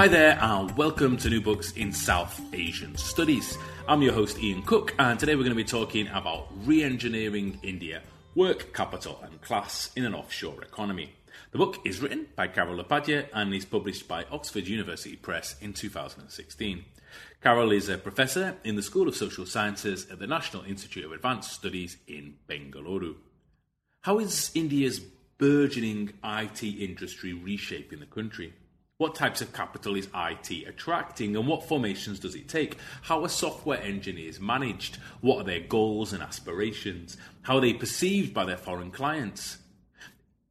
Hi there, and welcome to New Books in South Asian Studies. I'm your host, Ian Cook, and today we're going to be talking about re engineering India work, capital, and class in an offshore economy. The book is written by Carol Upadhyay and is published by Oxford University Press in 2016. Carol is a professor in the School of Social Sciences at the National Institute of Advanced Studies in Bengaluru. How is India's burgeoning IT industry reshaping the country? What types of capital is IT attracting and what formations does it take? How are software engineers managed? What are their goals and aspirations? How are they perceived by their foreign clients?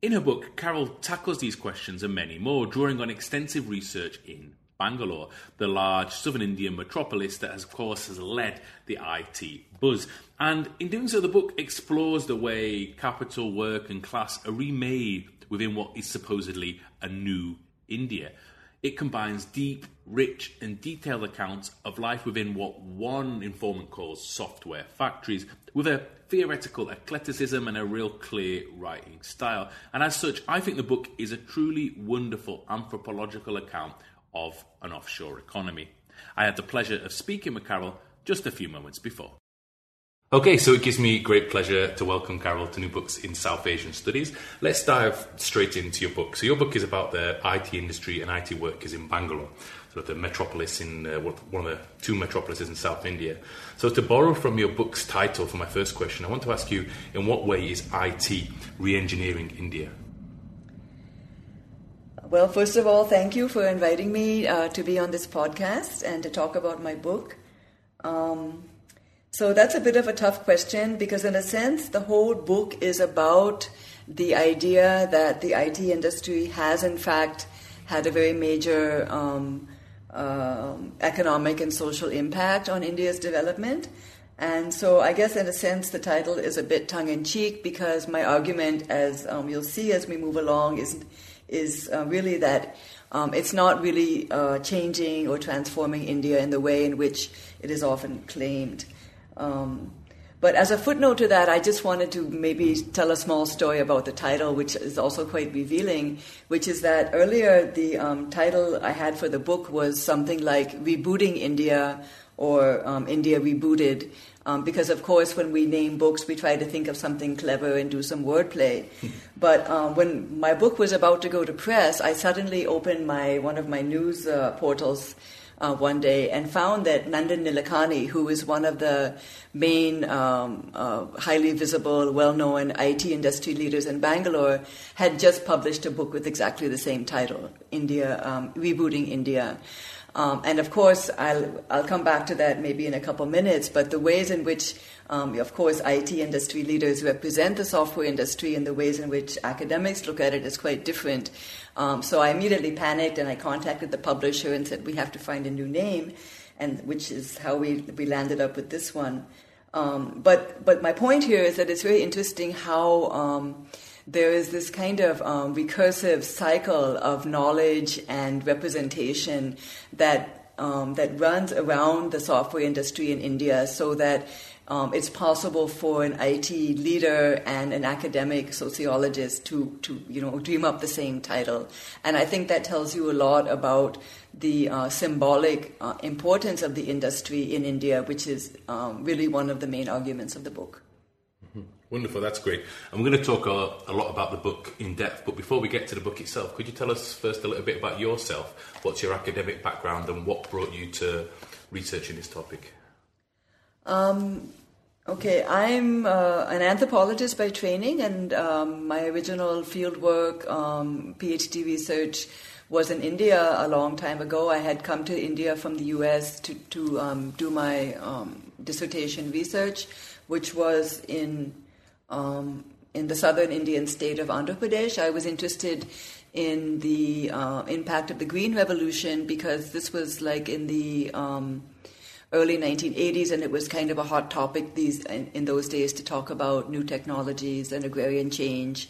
In her book, Carol tackles these questions and many more, drawing on extensive research in Bangalore, the large southern Indian metropolis that, has, of course, has led the IT buzz. And in doing so, the book explores the way capital, work, and class are remade within what is supposedly a new India. It combines deep, rich, and detailed accounts of life within what one informant calls software factories, with a theoretical eclecticism and a real clear writing style. And as such, I think the book is a truly wonderful anthropological account of an offshore economy. I had the pleasure of speaking with Carol just a few moments before. Okay, so it gives me great pleasure to welcome Carol to New Books in South Asian Studies. Let's dive straight into your book. So, your book is about the IT industry and IT workers in Bangalore, sort of the metropolis in uh, one of the two metropolises in South India. So, to borrow from your book's title for my first question, I want to ask you in what way is IT re engineering India? Well, first of all, thank you for inviting me uh, to be on this podcast and to talk about my book. Um, so that's a bit of a tough question because, in a sense, the whole book is about the idea that the IT industry has, in fact, had a very major um, uh, economic and social impact on India's development. And so, I guess, in a sense, the title is a bit tongue in cheek because my argument, as um, you'll see as we move along, is is uh, really that um, it's not really uh, changing or transforming India in the way in which it is often claimed. Um, but as a footnote to that, I just wanted to maybe tell a small story about the title, which is also quite revealing, which is that earlier the um, title I had for the book was something like Rebooting India or um, India Rebooted. Um, because, of course, when we name books, we try to think of something clever and do some wordplay. but um, when my book was about to go to press, I suddenly opened my one of my news uh, portals uh, one day and found that Nandan Nilekani, who is one of the main um, uh, highly visible, well known IT industry leaders in Bangalore, had just published a book with exactly the same title India, um, Rebooting India. Um, and of course, I'll, I'll come back to that maybe in a couple minutes, but the ways in which, um, of course, IT industry leaders represent the software industry and the ways in which academics look at it is quite different. Um, so I immediately panicked and I contacted the publisher and said, we have to find a new name, and which is how we, we landed up with this one. Um, but, but my point here is that it's very interesting how um, there is this kind of um, recursive cycle of knowledge and representation that um, that runs around the software industry in India, so that um, it's possible for an IT leader and an academic sociologist to, to you know dream up the same title, and I think that tells you a lot about the uh, symbolic uh, importance of the industry in India, which is um, really one of the main arguments of the book. Mm-hmm. Wonderful, that's great. And we're going to talk a, a, lot about the book in depth, but before we get to the book itself, could you tell us first a little bit about yourself? What's your academic background and what brought you to researching this topic? Um, Okay, I'm uh, an anthropologist by training, and um, my original fieldwork, um, PhD research, was in India a long time ago. I had come to India from the US to, to um, do my um, dissertation research, which was in um, in the southern Indian state of Andhra Pradesh. I was interested in the uh, impact of the Green Revolution because this was like in the um, early 1980s, and it was kind of a hot topic these in, in, those days to talk about new technologies and agrarian change,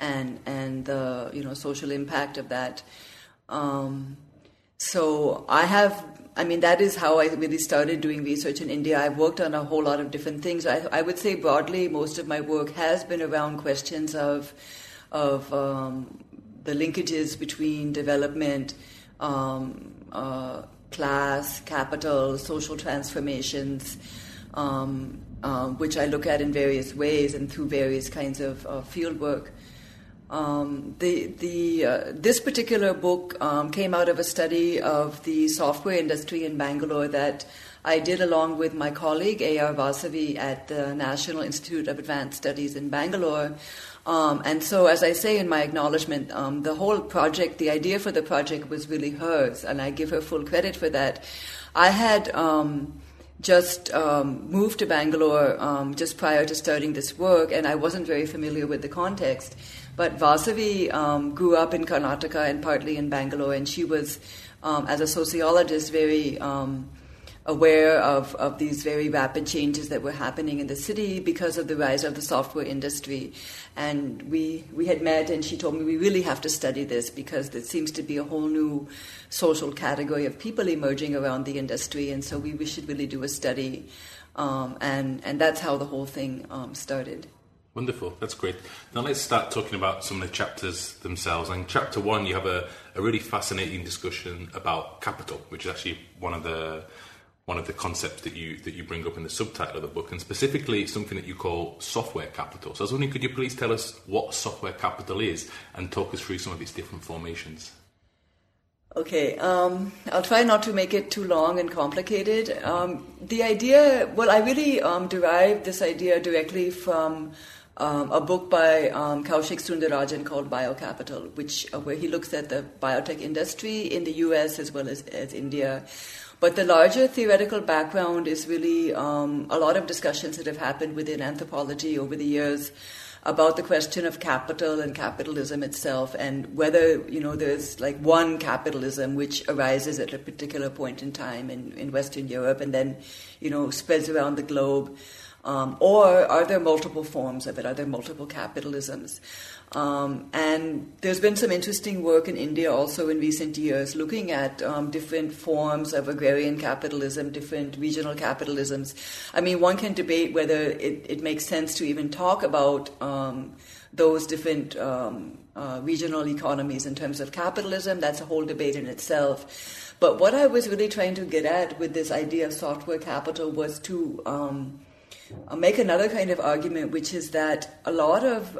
and and the you know social impact of that. Um, so I have, I mean, that is how I really started doing research in India. I've worked on a whole lot of different things. I, I would say broadly, most of my work has been around questions of of um, the linkages between development. Um, uh, class, capital, social transformations, um, uh, which I look at in various ways and through various kinds of uh, field work. Um, the, the, uh, this particular book um, came out of a study of the software industry in Bangalore that I did along with my colleague A.R. Vasavi at the National Institute of Advanced Studies in Bangalore. Um, and so, as I say in my acknowledgement, um, the whole project, the idea for the project was really hers, and I give her full credit for that. I had um, just um, moved to Bangalore um, just prior to starting this work, and I wasn't very familiar with the context. But Vasavi um, grew up in Karnataka and partly in Bangalore, and she was, as a sociologist, very aware of, of these very rapid changes that were happening in the city because of the rise of the software industry. And we, we had met, and she told me we really have to study this because there seems to be a whole new social category of people emerging around the industry, and so we, we should really do a study. Um, and, and that's how the whole thing um, started. Wonderful, that's great. Now let's start talking about some of the chapters themselves. In chapter one, you have a, a really fascinating discussion about capital, which is actually one of the one of the concepts that you that you bring up in the subtitle of the book, and specifically something that you call software capital. So I was wondering, could you please tell us what software capital is and talk us through some of its different formations? Okay, um, I'll try not to make it too long and complicated. Um, the idea, well, I really um, derived this idea directly from um, a book by um, Kaushik Sunder Rajan called Biocapital, which uh, where he looks at the biotech industry in the U.S. as well as, as India. But the larger theoretical background is really um, a lot of discussions that have happened within anthropology over the years about the question of capital and capitalism itself and whether you know there's like one capitalism which arises at a particular point in time in, in western europe and then you know spreads around the globe um, or are there multiple forms of it? Are there multiple capitalisms um, and there's been some interesting work in India also in recent years looking at um, different forms of agrarian capitalism, different regional capitalisms. I mean, one can debate whether it, it makes sense to even talk about um, those different um, uh, regional economies in terms of capitalism. That's a whole debate in itself. But what I was really trying to get at with this idea of software capital was to um, make another kind of argument, which is that a lot of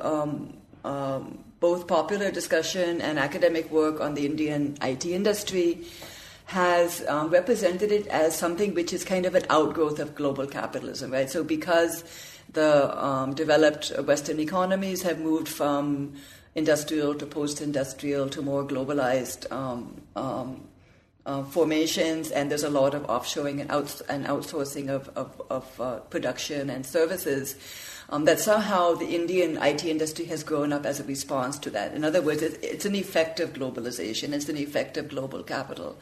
um, both popular discussion and academic work on the Indian IT industry has um, represented it as something which is kind of an outgrowth of global capitalism, right? So because the um, developed Western economies have moved from industrial to post-industrial to more globalized um, um uh, formations, and there's a lot of offshoring and, outs- and outsourcing of, of, of uh, production and services um, that somehow the Indian IT industry has grown up as a response to that. In other words, it's, it's an effect of globalization, it's an effect of global capital.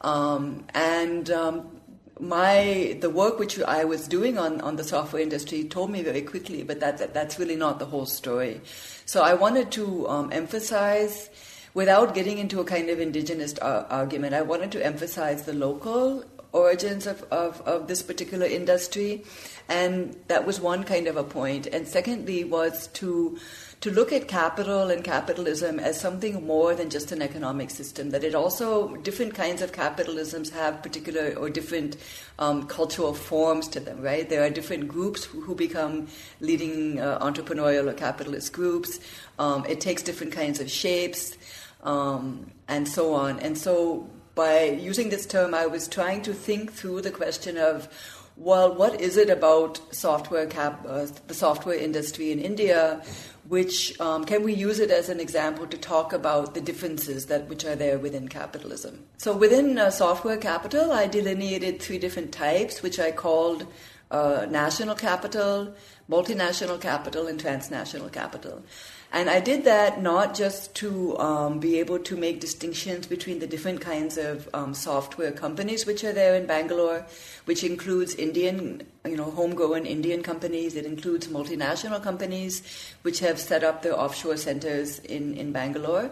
Um, and um, my the work which I was doing on, on the software industry told me very quickly, but that, that that's really not the whole story. So I wanted to um, emphasize, without getting into a kind of indigenous ar- argument, I wanted to emphasize the local origins of, of, of this particular industry and that was one kind of a point. And secondly, was to to look at capital and capitalism as something more than just an economic system. That it also different kinds of capitalisms have particular or different um, cultural forms to them. Right? There are different groups who, become leading uh, entrepreneurial or capitalist groups. Um, it takes different kinds of shapes. Um, and so on. And so, by using this term, I was trying to think through the question of well, what is it about software cap, uh, the software industry in India, which um, can we use it as an example to talk about the differences that which are there within capitalism? So within uh, software capital, I delineated three different types, which I called uh, national capital, multinational capital, and transnational capital. And I did that not just to um, be able to make distinctions between the different kinds of um, software companies which are there in Bangalore, which includes Indian, you know, homegrown Indian companies. It includes multinational companies which have set up their offshore centers in, in Bangalore.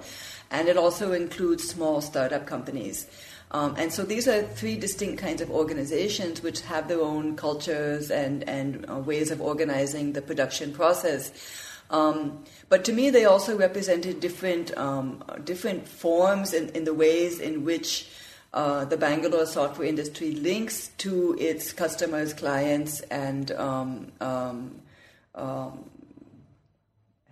And it also includes small startup companies. Um, and so these are three distinct kinds of organizations which have their own cultures and, and uh, ways of organizing the production process. Um, but to me, they also represented different um, different forms in, in the ways in which uh, the Bangalore software industry links to its customers, clients, and um, um, um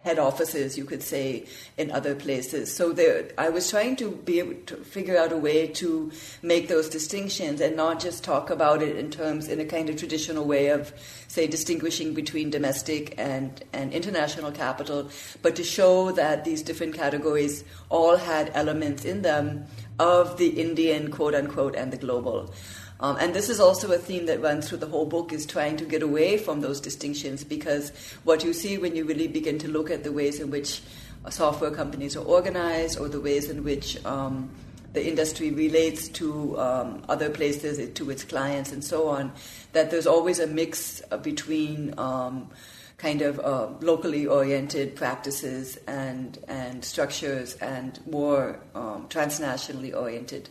head offices, you could say, in other places. So there, I was trying to be able to figure out a way to make those distinctions and not just talk about it in terms in a kind of traditional way of, say, distinguishing between domestic and, and international capital, but to show that these different categories all had elements in them of the Indian, quote unquote, and the global. Um, and this is also a theme that runs through the whole book is trying to get away from those distinctions. Because what you see when you really begin to look at the ways in which software companies are organized or the ways in which um, the industry relates to um, other places, to its clients, and so on, that there's always a mix between um, kind of uh, locally oriented practices and, and structures and more um, transnationally oriented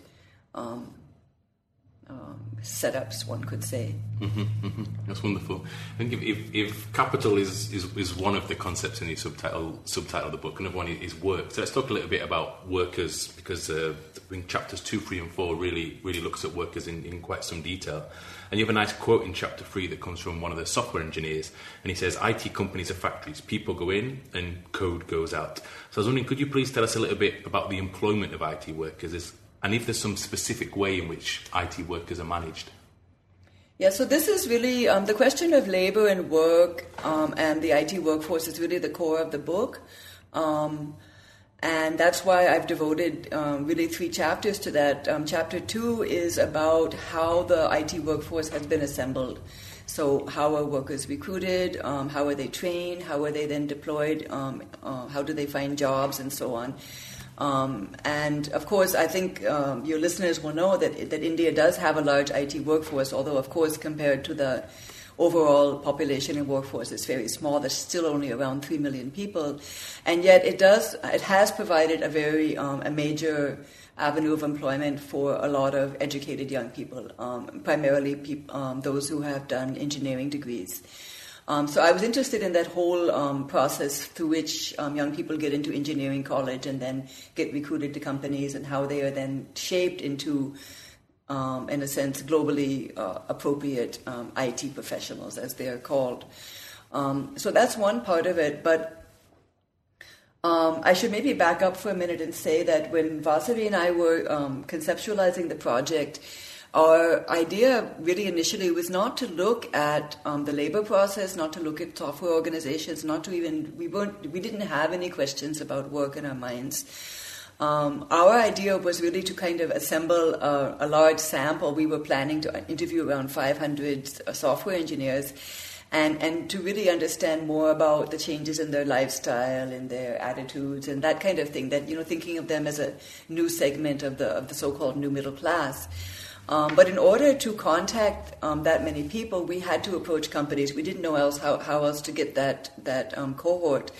um, um, setups, one could say. Mm-hmm, mm-hmm. That's wonderful. I think if, if, if, capital is, is, is one of the concepts in the subtitle subtitle of the book, another one is work. So let's talk a little bit about workers because uh, in chapters two, three, and four really really looks at workers in, in quite some detail. And you have a nice quote in chapter three that comes from one of the software engineers, and he says, "IT companies are factories. People go in and code goes out." So I was wondering, could you please tell us a little bit about the employment of IT workers? Is and if there's some specific way in which IT workers are managed. Yeah, so this is really um, the question of labor and work um, and the IT workforce is really the core of the book. Um, and that's why I've devoted um, really three chapters to that. Um, chapter two is about how the IT workforce has been assembled. So, how are workers recruited? Um, how are they trained? How are they then deployed? Uh, how do they find jobs? And so on. Um, and of course, I think um, your listeners will know that that India does have a large IT workforce, although of course compared to the overall population and workforce it's very small. There's still only around three million people, and yet it does it has provided a very um, a major avenue of employment for a lot of educated young people, um, primarily um, those who have done engineering degrees. Um, so I was interested in that whole um, process through which um, young people get into engineering college and then get recruited to companies and how they are then shaped into, um, in a sense, globally uh, appropriate um, IT professionals, as they are called. Um, so that's one part of it. But I should maybe back up for a minute and say that when Vasavi and I were conceptualizing the project, our idea really initially was not to look at um, the labor process, not to look at software organizations, not to even we weren't we didn't have any questions about work in our minds. Um, our idea was really to kind of assemble a, a, large sample. We were planning to interview around 500 uh, software engineers and, and to really understand more about the changes in their lifestyle and their attitudes and that kind of thing. That, you know, thinking of them as a new segment of the, of the so called new middle class. Um, but in order to contact um, that many people, we had to approach companies. We didn't know else how, how else to get that that um, cohort,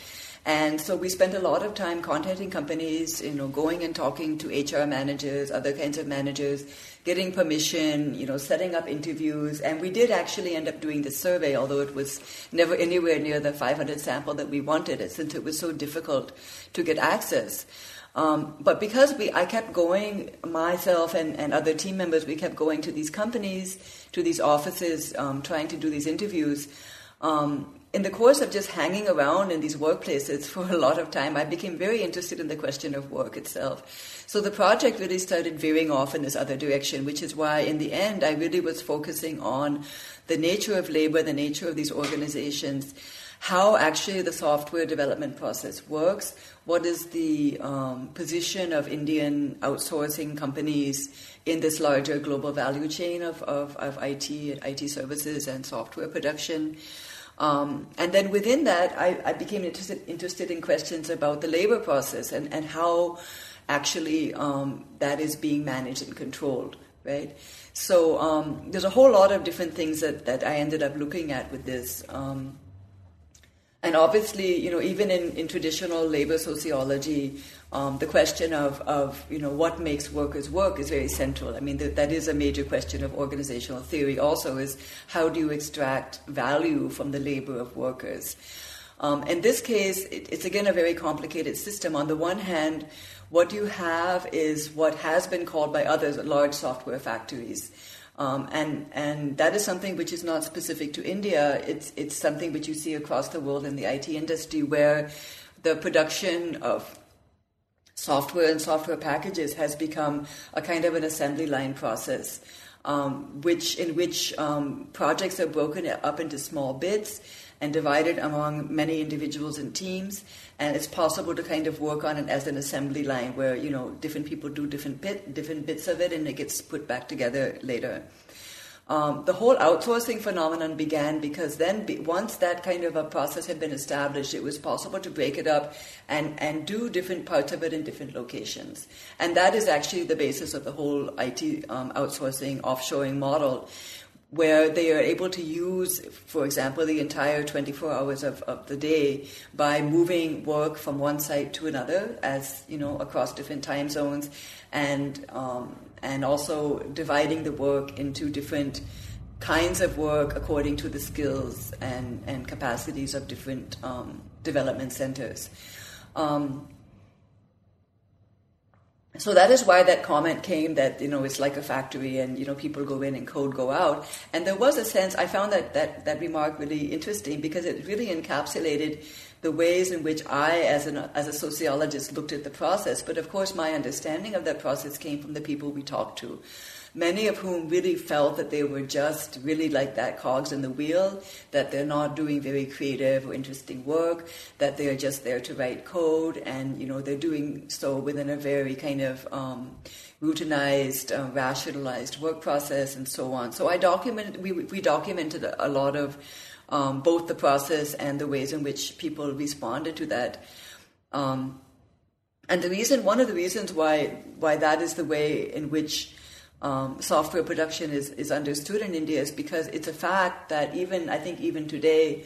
and so we spent a lot of time contacting companies. You know, going and talking to HR managers, other kinds of managers, getting permission. You know, setting up interviews, and we did actually end up doing the survey, although it was never anywhere near the 500 sample that we wanted, since it was so difficult to get access. Um, but because we, I kept going, myself and, and other team members, we kept going to these companies, to these offices, um, trying to do these interviews. Um, in the course of just hanging around in these workplaces for a lot of time, I became very interested in the question of work itself. So the project really started veering off in this other direction, which is why, in the end, I really was focusing on the nature of labor, the nature of these organizations how actually the software development process works, what is the um, position of Indian outsourcing companies in this larger global value chain of, of, of IT, IT services and software production. Um, and then within that, I, I, became interested, interested in questions about the labor process and, and how actually um, that is being managed and controlled, right? So um, there's a whole lot of different things that, that I ended up looking at with this. Um, and obviously, you know, even in, in traditional labor sociology, um, the question of, of, you know, what makes workers work is very central. I mean, th- that is a major question of organizational theory also is how do you extract value from the labor of workers? Um, in this case, it, it's again a very complicated system. On the one hand, what you have is what has been called by others large software factories. Um, and and that is something which is not specific to India. It's it's something which you see across the world in the IT industry, where the production of software and software packages has become a kind of an assembly line process, um, which in which um, projects are broken up into small bits and divided among many individuals and teams. And it's possible to kind of work on it as an assembly line where, you know, different people do different bit, different bits of it and it gets put back together later. Um, the whole outsourcing phenomenon began because then, be, once that kind of a process had been established, it was possible to break it up and, and do different parts of it in different locations. And that is actually the basis of the whole IT um, outsourcing, offshoring model, where they are able to use, for example, the entire 24 hours of, of the day by moving work from one site to another, as you know, across different time zones, and um, and also dividing the work into different kinds of work according to the skills and, and capacities of different um, development centers. Um, so that is why that comment came that you know it's like a factory and you know people go in and code go out. And there was a sense i found that that, that remark really interesting because it really encapsulated the ways in which i as an as a sociologist looked at the process. But of course my understanding of that process came from the people we talked to many of whom really felt that they were just really like that cogs in the wheel, that they're not doing very creative or interesting work, that they're just there to write code, and you know they're doing so within a very kind of um, routinized, uh, rationalized work process, and so on. So I documented, we, we documented a lot of um, both the process and the ways in which people responded to that. Um, and the reason, one of the reasons why why that is the way in which um, software production is, is understood in India is because it's a fact that even, I think even today,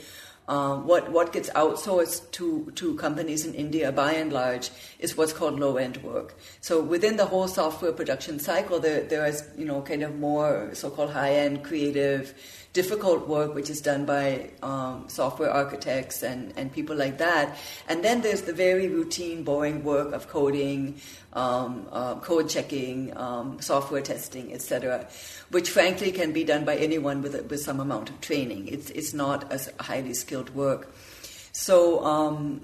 um, what what gets outsourced to to companies in India by and large is what's called low end work. So within the whole software production cycle, there there is you know kind of more so called high end creative difficult work which is done by um, software architects and, and people like that. And then there's the very routine, boring work of coding, um, uh, code checking, um, software testing, etc., which frankly can be done by anyone with, with some amount of training. It's, it's not as highly skilled work. So, um,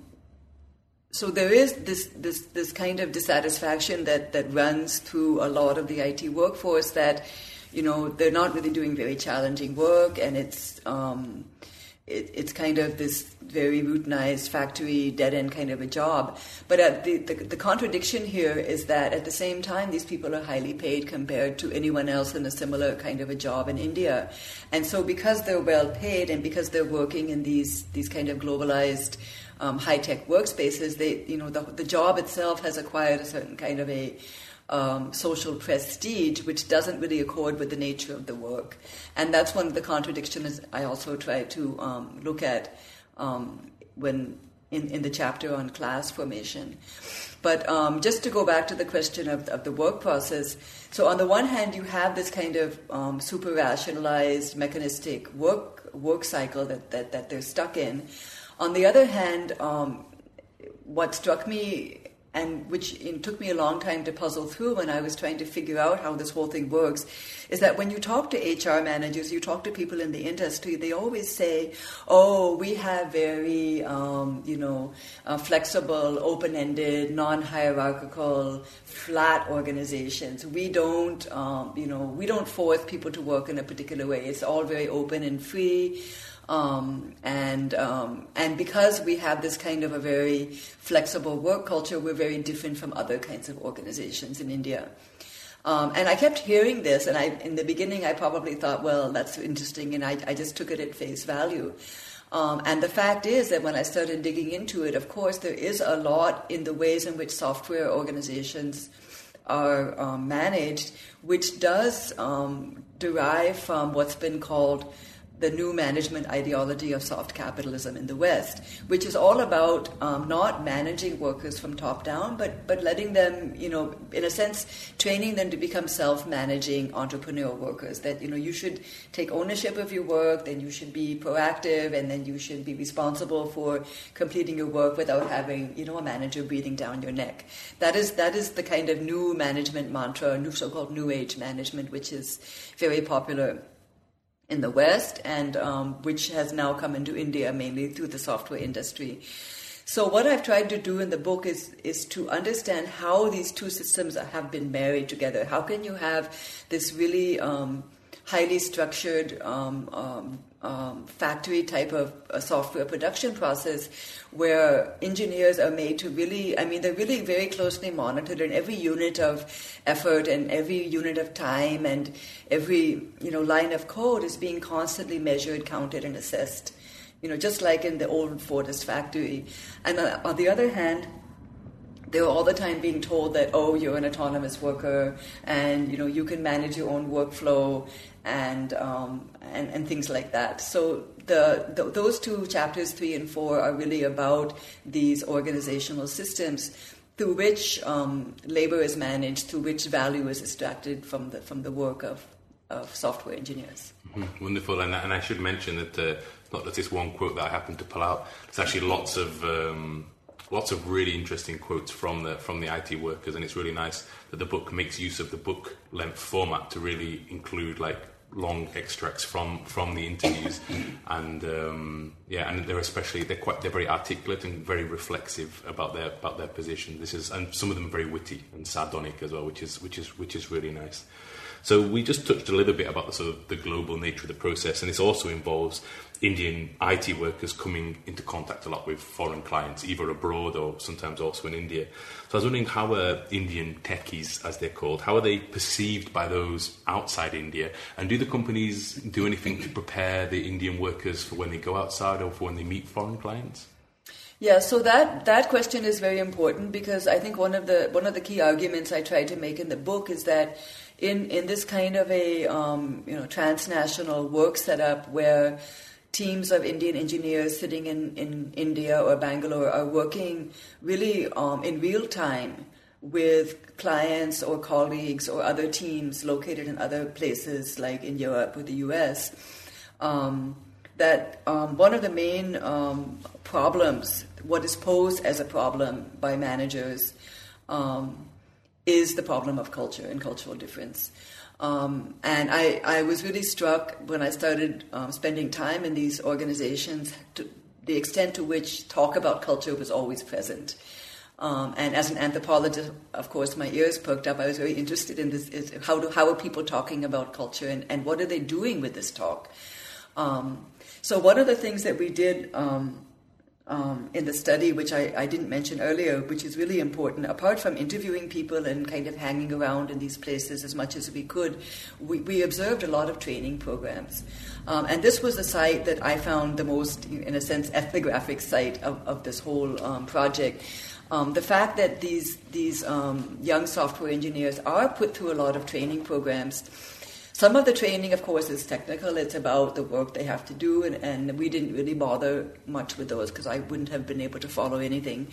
so there is this, this, this kind of dissatisfaction that, that runs through a lot of the IT workforce that you know, they're not really doing very challenging work, and it's um, it, it's kind of this very routinized factory dead end kind of a job. But uh, the, the, the contradiction here is that at the same time, these people are highly paid compared to anyone else in a similar kind of a job in India, and so because they're well paid and because they're working in these these kind of globalized um, high tech workspaces, they you know the the job itself has acquired a certain kind of a um, social prestige, which doesn't really accord with the nature of the work. And that's one of the contradictions I also try to um, look at um, when in, in the chapter on class formation. But um, just to go back to the question of, of the work process, so on the one hand, you have this kind of um, super rationalized, mechanistic work work cycle that, that, that they're stuck in. On the other hand, um, what struck me and which took me a long time to puzzle through when I was trying to figure out how this whole thing works, is that when you talk to HR managers, you talk to people in the industry, they always say, "Oh, we have very, um, you know, uh, flexible, open-ended, non-hierarchical, flat organizations. We don't, um, you know, we don't force people to work in a particular way. It's all very open and free." Um, and um, and because we have this kind of a very flexible work culture, we're very different from other kinds of organizations in India. Um, and I kept hearing this, and I, in the beginning, I probably thought, well, that's interesting, and I, I just took it at face value. Um, and the fact is that when I started digging into it, of course, there is a lot in the ways in which software organizations are um, managed, which does um, derive from what's been called the new management ideology of soft capitalism in the West, which is all about um, not managing workers from top down, but but letting them, you know, in a sense, training them to become self-managing entrepreneurial workers. That you know, you should take ownership of your work, then you should be proactive, and then you should be responsible for completing your work without having, you know, a manager breathing down your neck. That is that is the kind of new management mantra, new so-called new age management, which is very popular in the West, and um, which has now come into India mainly through the software industry. So what I've tried to do in the book is is to understand how these two systems have been married together. How can you have this really um, highly structured um, um, factory type of software production process where engineers are made to really, I mean, they're really very closely monitored and every unit of effort and every unit of time and every, you know, line of code is being constantly measured, counted, and assessed. You know, just like in the old Fordist factory. And uh, on the other hand, they were all the time being told that oh you're an autonomous worker and you know you can manage your own workflow and um, and, and things like that. So the, the, those two chapters three and four are really about these organizational systems through which um, labor is managed, through which value is extracted from the from the work of of software engineers. Mm-hmm. Wonderful, and, and I should mention that uh, not just this one quote that I happened to pull out. It's actually lots of um, lots of really interesting quotes from the from the IT workers, and it's really nice that the book makes use of the book length format to really include like long extracts from from the interviews, and um, yeah, and they're especially they're quite they're very articulate and very reflexive about their about their position. This is and some of them are very witty and sardonic as well, which is which is which is really nice. So we just touched a little bit about the sort of the global nature of the process, and this also involves Indian IT workers coming into contact a lot with foreign clients, either abroad or sometimes also in India. So I was wondering how are Indian techies, as they're called, how are they perceived by those outside India? And do the companies do anything to prepare the Indian workers for when they go outside or for when they meet foreign clients? Yeah, so that, that question is very important because I think one of the one of the key arguments I try to make in the book is that in in this kind of a um, you know transnational work setup where teams of Indian engineers sitting in, in India or Bangalore are working really um, in real time with clients or colleagues or other teams located in other places like in Europe or the US. Um, that um, one of the main um, problems, what is posed as a problem by managers, um, is the problem of culture and cultural difference. Um, and I, I was really struck when I started um, spending time in these organizations to the extent to which talk about culture was always present. Um, and as an anthropologist, of course, my ears perked up. I was very interested in this: is how do how are people talking about culture, and, and what are they doing with this talk? Um, so one of the things that we did um, um, in the study, which I, I, didn't mention earlier, which is really important. Apart from interviewing people and kind of hanging around in these places as much as we could, we, we observed a lot of training programs. Um, and this was the site that I found the most, in a sense, ethnographic site of, of this whole um, project. Um, the fact that these, these um, young software engineers are put through a lot of training programs some of the training, of course, is technical. It's about the work they have to do, and, and we didn't really bother much with those because I wouldn't have been able to follow anything.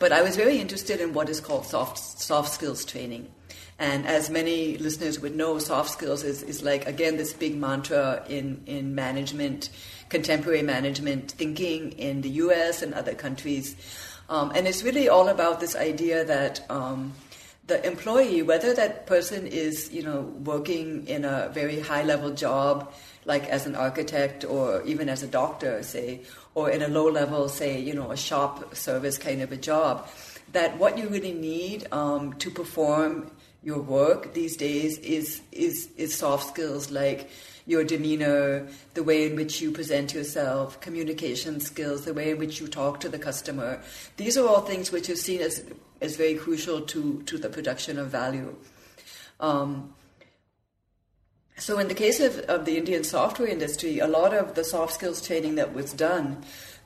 But I was very interested in what is called soft, soft skills training. And as many listeners would know, soft skills is, is like, again, this big mantra in, in management, contemporary management thinking in the US and other countries. Um, and it's really all about this idea that um, the employee, whether that person is, you know, working in a very high level job, like as an architect or even as a doctor, say, or in a low level, say, you know, a shop service kind of a job, that what you really need um, to perform your work these days is is is soft skills like your demeanor, the way in which you present yourself, communication skills, the way in which you talk to the customer. These are all things which are seen as, as very crucial to, to the production of value. Um, so, in the case of, of the Indian software industry, a lot of the soft skills training that was done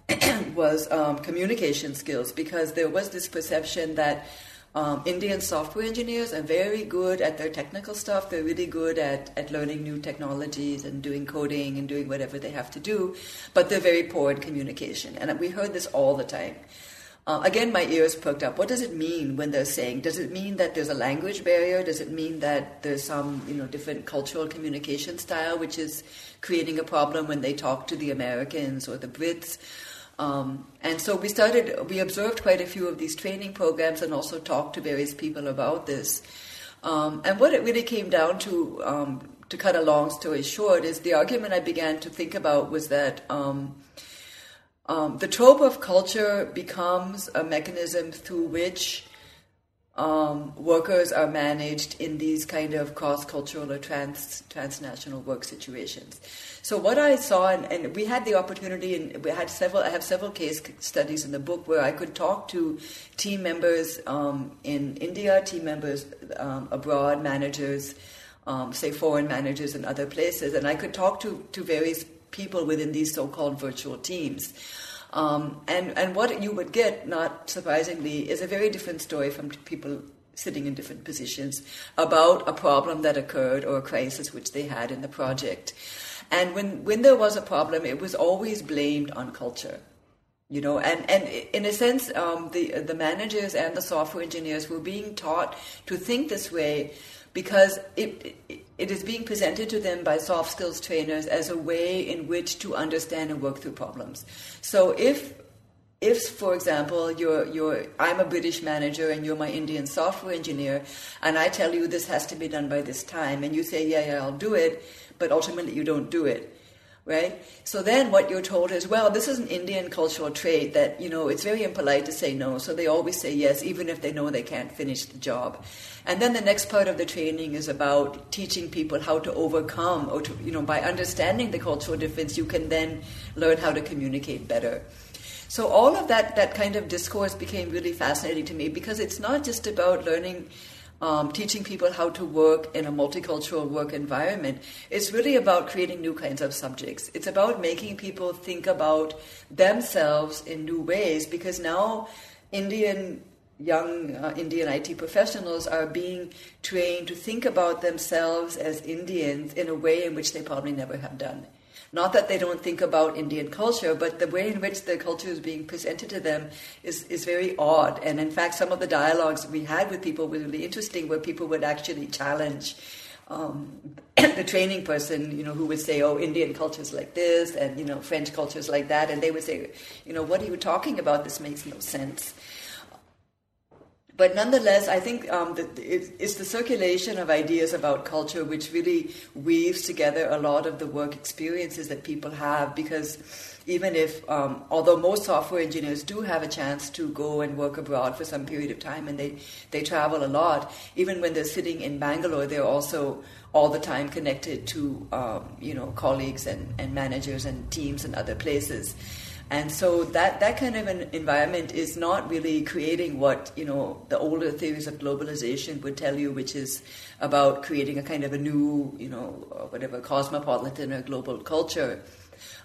was um, communication skills because there was this perception that um, Indian software engineers are very good at their technical stuff. They're really good at, at learning new technologies and doing coding and doing whatever they have to do, but they're very poor in communication. And we heard this all the time. Uh, again, my ears perked up. What does it mean when they're saying? Does it mean that there's a language barrier? Does it mean that there's some, you know, different cultural communication style which is creating a problem when they talk to the Americans or the Brits? Um, and so we started, we observed quite a few of these training programs and also talked to various people about this. Um, and what it really came down to, um, to cut a long story short, is the argument I began to think about was that um, um, the trope of culture becomes a mechanism through which um, workers are managed in these kind of cross-cultural or trans transnational work situations. So what I saw, and, and, we had the opportunity, and we had several. I have several case studies in the book where I could talk to team members um, in India, team members um, abroad, managers, um, say foreign managers in other places, and I could talk to to various people within these so-called virtual teams. Um, and, and what you would get, not surprisingly, is a very different story from people sitting in different positions about a problem that occurred or a crisis which they had in the project. And when, when there was a problem, it was always blamed on culture. You know, and, and in a sense, um, the the managers and the software engineers were being taught to think this way because it, it, is being presented to them by soft skills trainers as a way in which to understand and work through problems. So if if, for example, you're, you're, I'm a British manager and you're my Indian software engineer, and I tell you this has to be done by this time, and you say, yeah, yeah, I'll do it, but ultimately you don't do it, right? So then what you're told is, well, this is an Indian cultural trait that, you know, it's very impolite to say no, so they always say yes, even if they know they can't finish the job. And then the next part of the training is about teaching people how to overcome, or to, you know, by understanding the cultural difference, you can then learn how to communicate better. So all of that, that kind of discourse became really fascinating to me because it's not just about learning, um, teaching people how to work in a multicultural work environment. It's really about creating new kinds of subjects. It's about making people think about themselves in new ways because now Indian young uh, Indian IT professionals are being trained to think about themselves as Indians in a way in which they probably never have done. Not that they don't think about Indian culture, but the way in which the culture is being presented to them is, is very odd. And in fact, some of the dialogues we had with people were really interesting, where people would actually challenge um, the training person, you know, who would say, "Oh, Indian culture is like this, and you know, French culture is like that," and they would say, "You know, what are you talking about? This makes no sense." But nonetheless, I think um, it's the circulation of ideas about culture which really weaves together a lot of the work experiences that people have. Because even if, um, although most software engineers do have a chance to go and work abroad for some period of time and they, they travel a lot, even when they're sitting in Bangalore, they're also all the time connected to um, you know colleagues and, and managers and teams and other places. And so that, that kind of an environment is not really creating what, you know, the older theories of globalization would tell you, which is about creating a kind of a new, you know, whatever, cosmopolitan or global culture.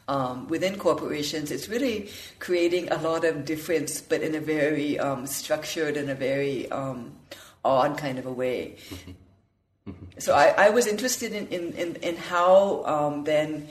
Um, within corporations, it's really creating a lot of difference, but in a very um, structured and a very um, odd kind of a way. Mm-hmm. Mm-hmm. So I, I, was interested in, in, in, in how um, then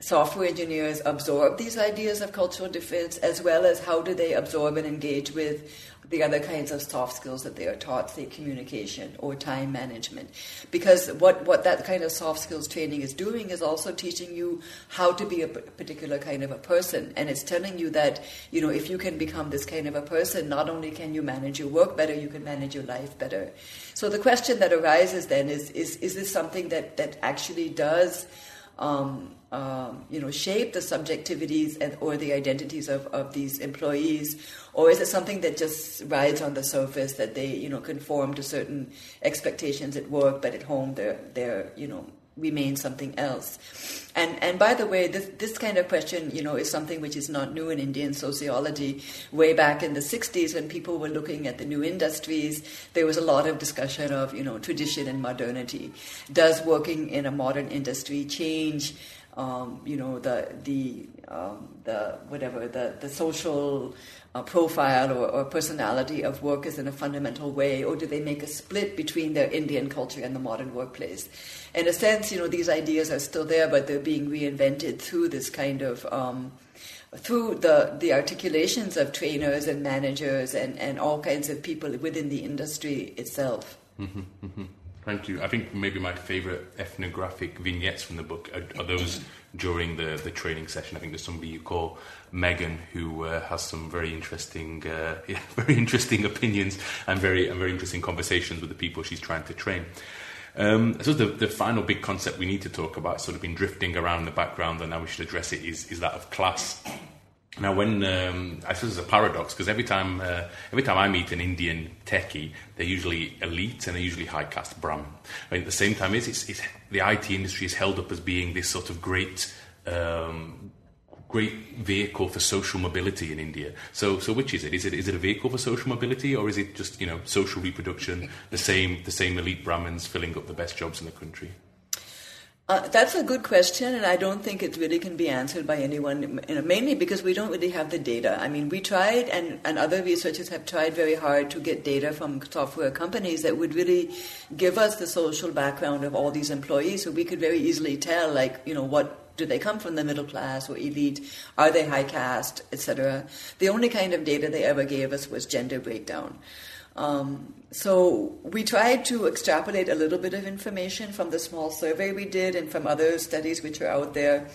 software engineers absorb these ideas of cultural difference as well as how do they absorb and engage with the other kinds of soft skills that they are taught, say communication or time management. Because what, what that kind of soft skills training is doing is also teaching you how to be a particular kind of a person. And it's telling you that, you know, if you can become this kind of a person, not only can you manage your work better, you can manage your life better. So the question that arises then is, is, is this something that, that actually does um, um, you know, shape the subjectivities and, or the identities of, of these employees, or is it something that just rides on the surface that they, you know, conform to certain expectations at work, but at home they're they're you know remain something else. And and by the way, this this kind of question, you know, is something which is not new in Indian sociology. Way back in the '60s, when people were looking at the new industries, there was a lot of discussion of you know tradition and modernity. Does working in a modern industry change? Um, you know the the um, the whatever the the social uh, profile or, or, personality of workers in a fundamental way, or do they make a split between their Indian culture and the modern workplace? In a sense, you know, these ideas are still there, but they're being reinvented through this kind of um, through the, the articulations of trainers and managers and, and all kinds of people within the industry itself. Mm-hmm, mm-hmm. Thank you. I think maybe my favourite ethnographic vignettes from the book are, are, those during the, the training session. I think there's somebody you call Megan who uh, has some very interesting, uh, yeah, very interesting opinions and very and very interesting conversations with the people she's trying to train. Um, so the, the final big concept we need to talk about, sort of been drifting around in the background, and now we should address it, is, is that of class. Now, when um, I suppose it's a paradox because every time uh, every time I meet an Indian techie, they're usually elite and they're usually high caste Brahmin. I mean, at the same time, is it's, it's, the IT industry is held up as being this sort of great um, great vehicle for social mobility in India. So, so which is it? Is it is it a vehicle for social mobility, or is it just you know social reproduction? The same the same elite Brahmins filling up the best jobs in the country. Uh, that's a good question, and I don't think it really can be answered by anyone, you know, mainly because we don't really have the data. I mean, we tried, and, and other researchers have tried very hard to get data from software companies that would really give us the social background of all these employees so we could very easily tell, like, you know, what do they come from the middle class or elite? Are they high caste, etc.? The only kind of data they ever gave us was gender breakdown. Um, so we tried to extrapolate a little bit of information from the small survey we did and from other studies which are out there.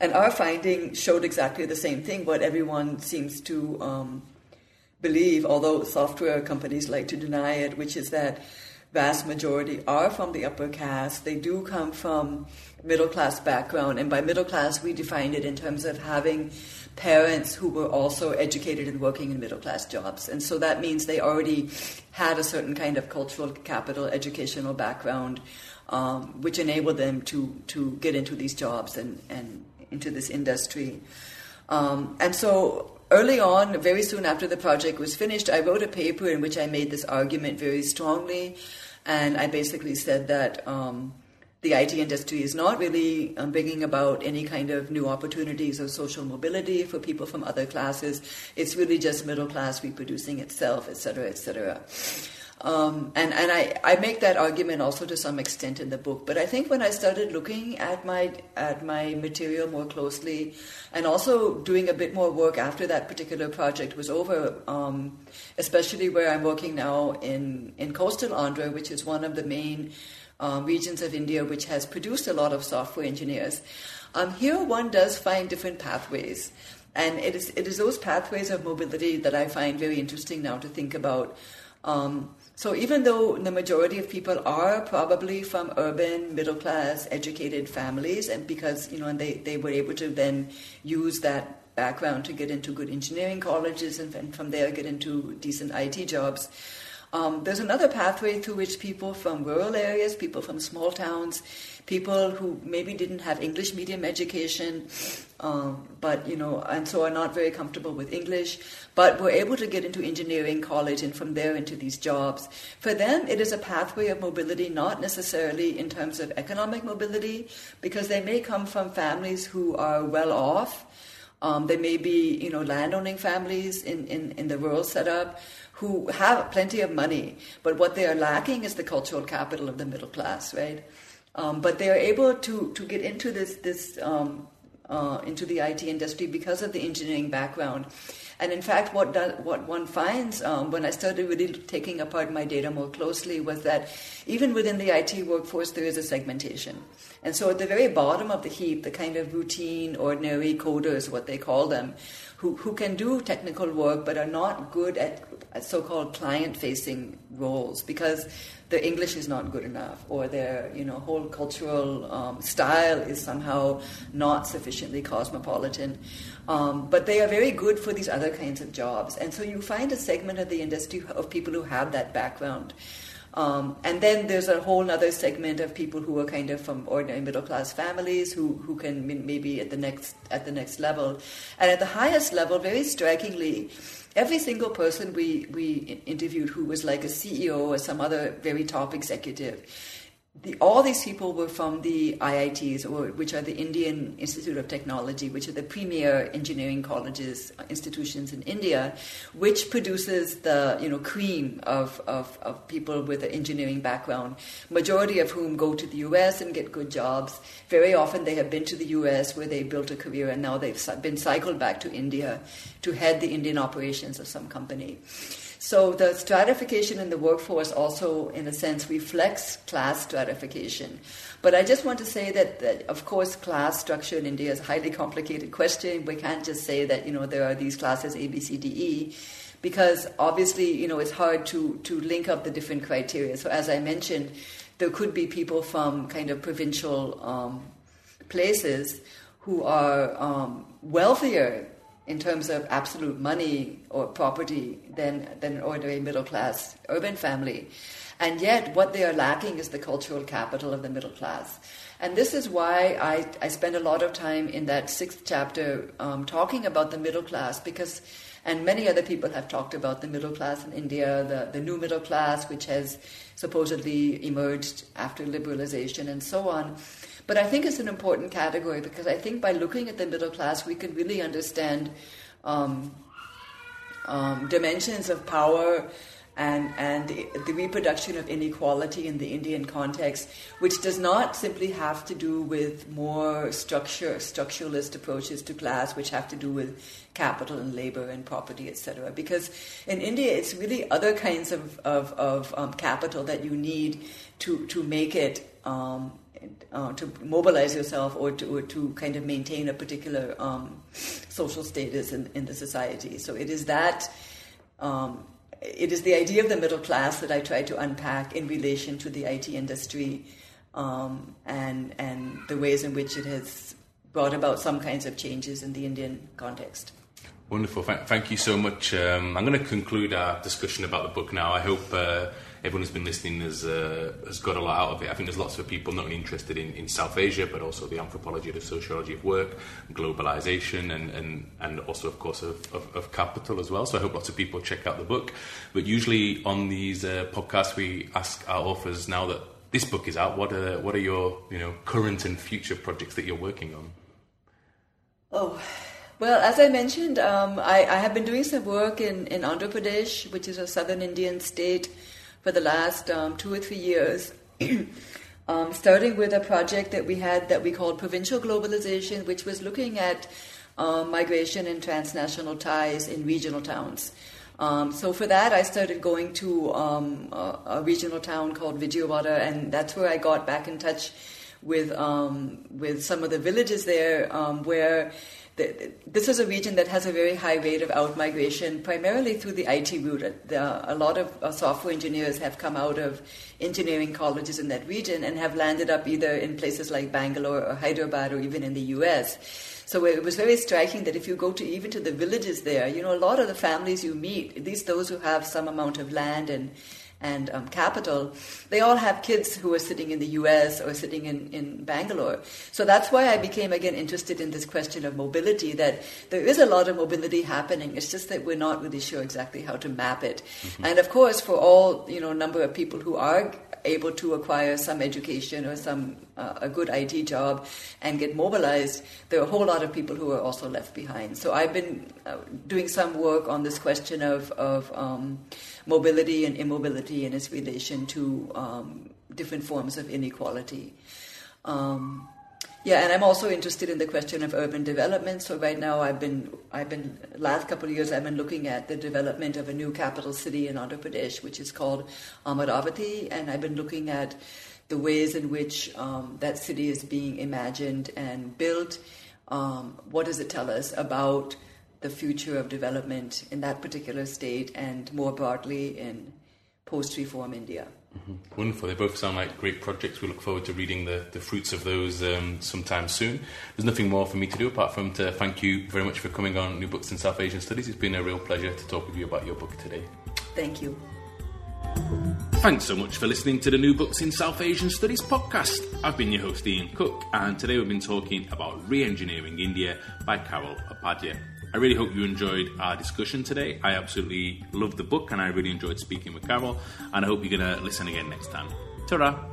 And our finding showed exactly the same thing, what everyone seems to um, believe, although software companies like to deny it, which is that vast majority are from the upper caste. They do come from middle class background, and by middle class we defined it in terms of having parents who were also educated and working in middle class jobs. And so that means they already had a certain kind of cultural capital, educational background, um, which enabled them to, to get into these jobs and, and into this industry. Um, and so early on, very soon after the project was finished, I wrote a paper in which I made this argument very strongly. And I basically said that. Um, the IT industry is not really um, bringing about any kind of new opportunities or social mobility for people from other classes. It's really just middle class reproducing itself, et cetera, et cetera. Um, and and I, I make that argument also to some extent in the book. But I think when I started looking at my at my material more closely, and also doing a bit more work after that particular project was over, um, especially where I'm working now in in coastal Andhra, which is one of the main um, regions of India which has produced a lot of software engineers. Um, here, one does find different pathways. And it is, it is those pathways of mobility that I find very interesting now to think about. Um, so even though the majority of people are probably from urban, middle class, educated families, and because you know, and they, they were able to then use that background to get into good engineering colleges and, and from there get into decent IT jobs. Um, there's another pathway through which people from rural areas, people from small towns, people who maybe didn't have English medium education, um, but you know, and so are not very comfortable with English, but were able to get into engineering college and from there into these jobs. For them, it is a pathway of mobility, not necessarily in terms of economic mobility, because they may come from families who are well off. Um, they may be, you know, landowning families in, in, in the rural setup who have plenty of money, but what they are lacking is the cultural capital of the middle class, right? Um, but they are able to, to get into this, this um, uh, into the IT industry because of the engineering background. And in fact, what, do, what one finds um, when I started really taking apart my data more closely was that even within the IT workforce, there is a segmentation. And so at the very bottom of the heap, the kind of routine, ordinary coders, what they call them, who, who can do technical work but are not good at, at so called client facing roles because their English is not good enough or their you know whole cultural um, style is somehow not sufficiently cosmopolitan. Um, but they are very good for these other kinds of jobs. And so you find a segment of the industry of people who have that background. Um, and then there's a whole other segment of people who are kind of from ordinary middle class families who, who can maybe at the next at the next level, and at the highest level, very strikingly, every single person we we interviewed who was like a CEO or some other very top executive the, all these people were from the IITs, or, which are the Indian Institute of Technology, which are the premier engineering colleges, uh, institutions in India, which produces the you know cream of, of, of people with an engineering background, majority of whom go to the US and get good jobs. Very often they have been to the US where they built a career and now they've been cycled back to India to head the Indian operations of some company. So the stratification in the workforce also, in a sense, reflects class stratification. But I just want to say that, that, of course, class structure in India is a highly complicated question. We can't just say that, you know, there are these classes A, B, C, D, E, because obviously, you know, it's hard to, to link up the different criteria. So as I mentioned, there could be people from kind of provincial um, places who are um, wealthier in terms of absolute money or property than, than an ordinary middle class urban family. And yet, what they are lacking is the cultural capital of the middle class. And this is why I, I spend a lot of time in that sixth chapter um, talking about the middle class because, and many other people have talked about the middle class in India, the, the new middle class, which has supposedly emerged after liberalization and so on. But I think it's an important category because I think by looking at the middle class, we can really understand um, um, dimensions of power and, and the, reproduction of inequality in the Indian context, which does not simply have to do with more structure, structuralist approaches to class, which have to do with capital and labor and property, etc. Because in India, it's really other kinds of, of, of um, capital that you need to, to make it um, uh, to mobilize yourself or to, or to kind of maintain a particular um, social status in, in the society. So it is that, um, it is the idea of the middle class that I try to unpack in relation to the IT industry um, and, and the ways in which it has brought about some kinds of changes in the Indian context. Wonderful. Thank you so much. Um, I'm going to conclude our discussion about the book now. I hope. Uh, everyone who's been listening has uh, has got a lot out of it. I think there's lots of people not only interested in, in South Asia, but also the anthropology, the sociology of work, globalization, and, and, and also, of course, of, of, of capital as well. So I hope lots of people check out the book. But usually on these uh, podcasts, we ask our authors now that this book is out, what are, what are your you know, current and future projects that you're working on? Oh, well, as I mentioned, um, I, I, have been doing some work in, in Andhra Pradesh, which is a southern Indian state, for the last um, two or three years. um, starting with a project that we had that we called Provincial Globalization, which was looking at um, migration and transnational ties in regional towns. Um, so for that, I started going to um, a, a, regional town called Vijayawada, and that's where I got back in touch with um, with some of the villages there, um, where this is a region that has a very high rate of outmigration, primarily through the IT route. a lot of uh, software engineers have come out of engineering colleges in that region and have landed up either in places like Bangalore or Hyderabad or even in the US. So it was very striking that if you go to even to the villages there, you know, a lot of the families you meet, at least those who have some amount of land and and um, capital, they all have kids who are sitting in the US or sitting in, in Bangalore. So that's why I became again interested in this question of mobility, that there is a lot of mobility happening. It's just that we're not really sure exactly how to map it. Mm-hmm. And of course, for all, you know, number of people who are able to acquire some education or some uh, a good IT job and get mobilized, there are a whole lot of people who are also left behind. So I've been uh, doing some work on this question of of um, mobility and immobility and its relation to um, different forms of inequality. Um, yeah, and I'm also interested in the question of urban development. So right now, I've been, I've been, last couple of years, I've been looking at the development of a new capital city in Andhra Pradesh, which is called Amaravati, and I've been looking at the ways in which um, that city is being imagined and built. Um, what does it tell us about the future of development in that particular state and more broadly in post reform India. Mm-hmm. Wonderful. They both sound like great projects. We look forward to reading the, the fruits of those um, sometime soon. There's nothing more for me to do apart from to thank you very much for coming on New Books in South Asian Studies. It's been a real pleasure to talk with you about your book today. Thank you. Thanks so much for listening to the New Books in South Asian Studies podcast. I've been your host Ian Cook, and today we've been talking about re engineering India by Carol Upadhya. I really hope you enjoyed our discussion today. I absolutely loved the book and I really enjoyed speaking with Carol, and I hope you're going to listen again next time. Ta